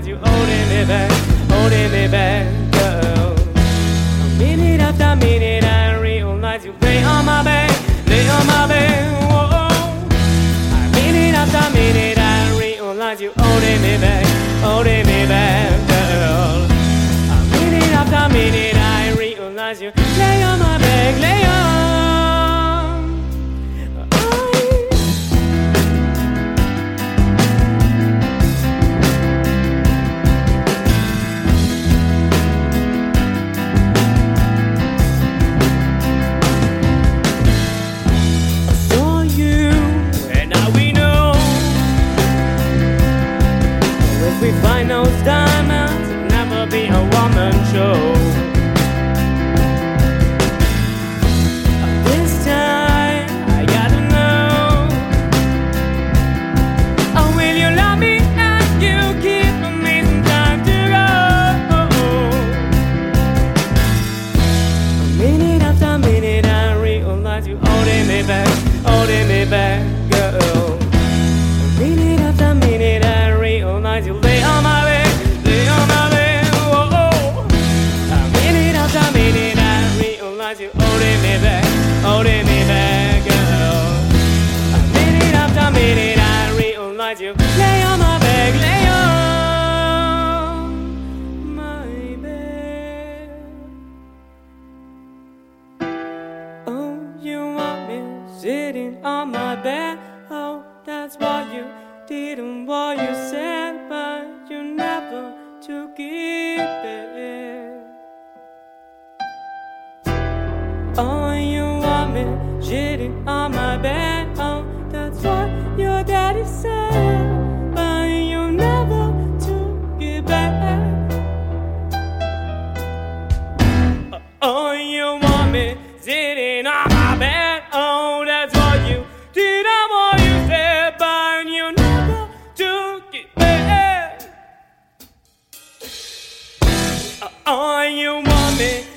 find you holding me back, holding me back, girl. Minute after minute, I realize you. we find no time. didn't what you said, but you never took it back. Oh, you want me cheating on my bed. Are you mommy?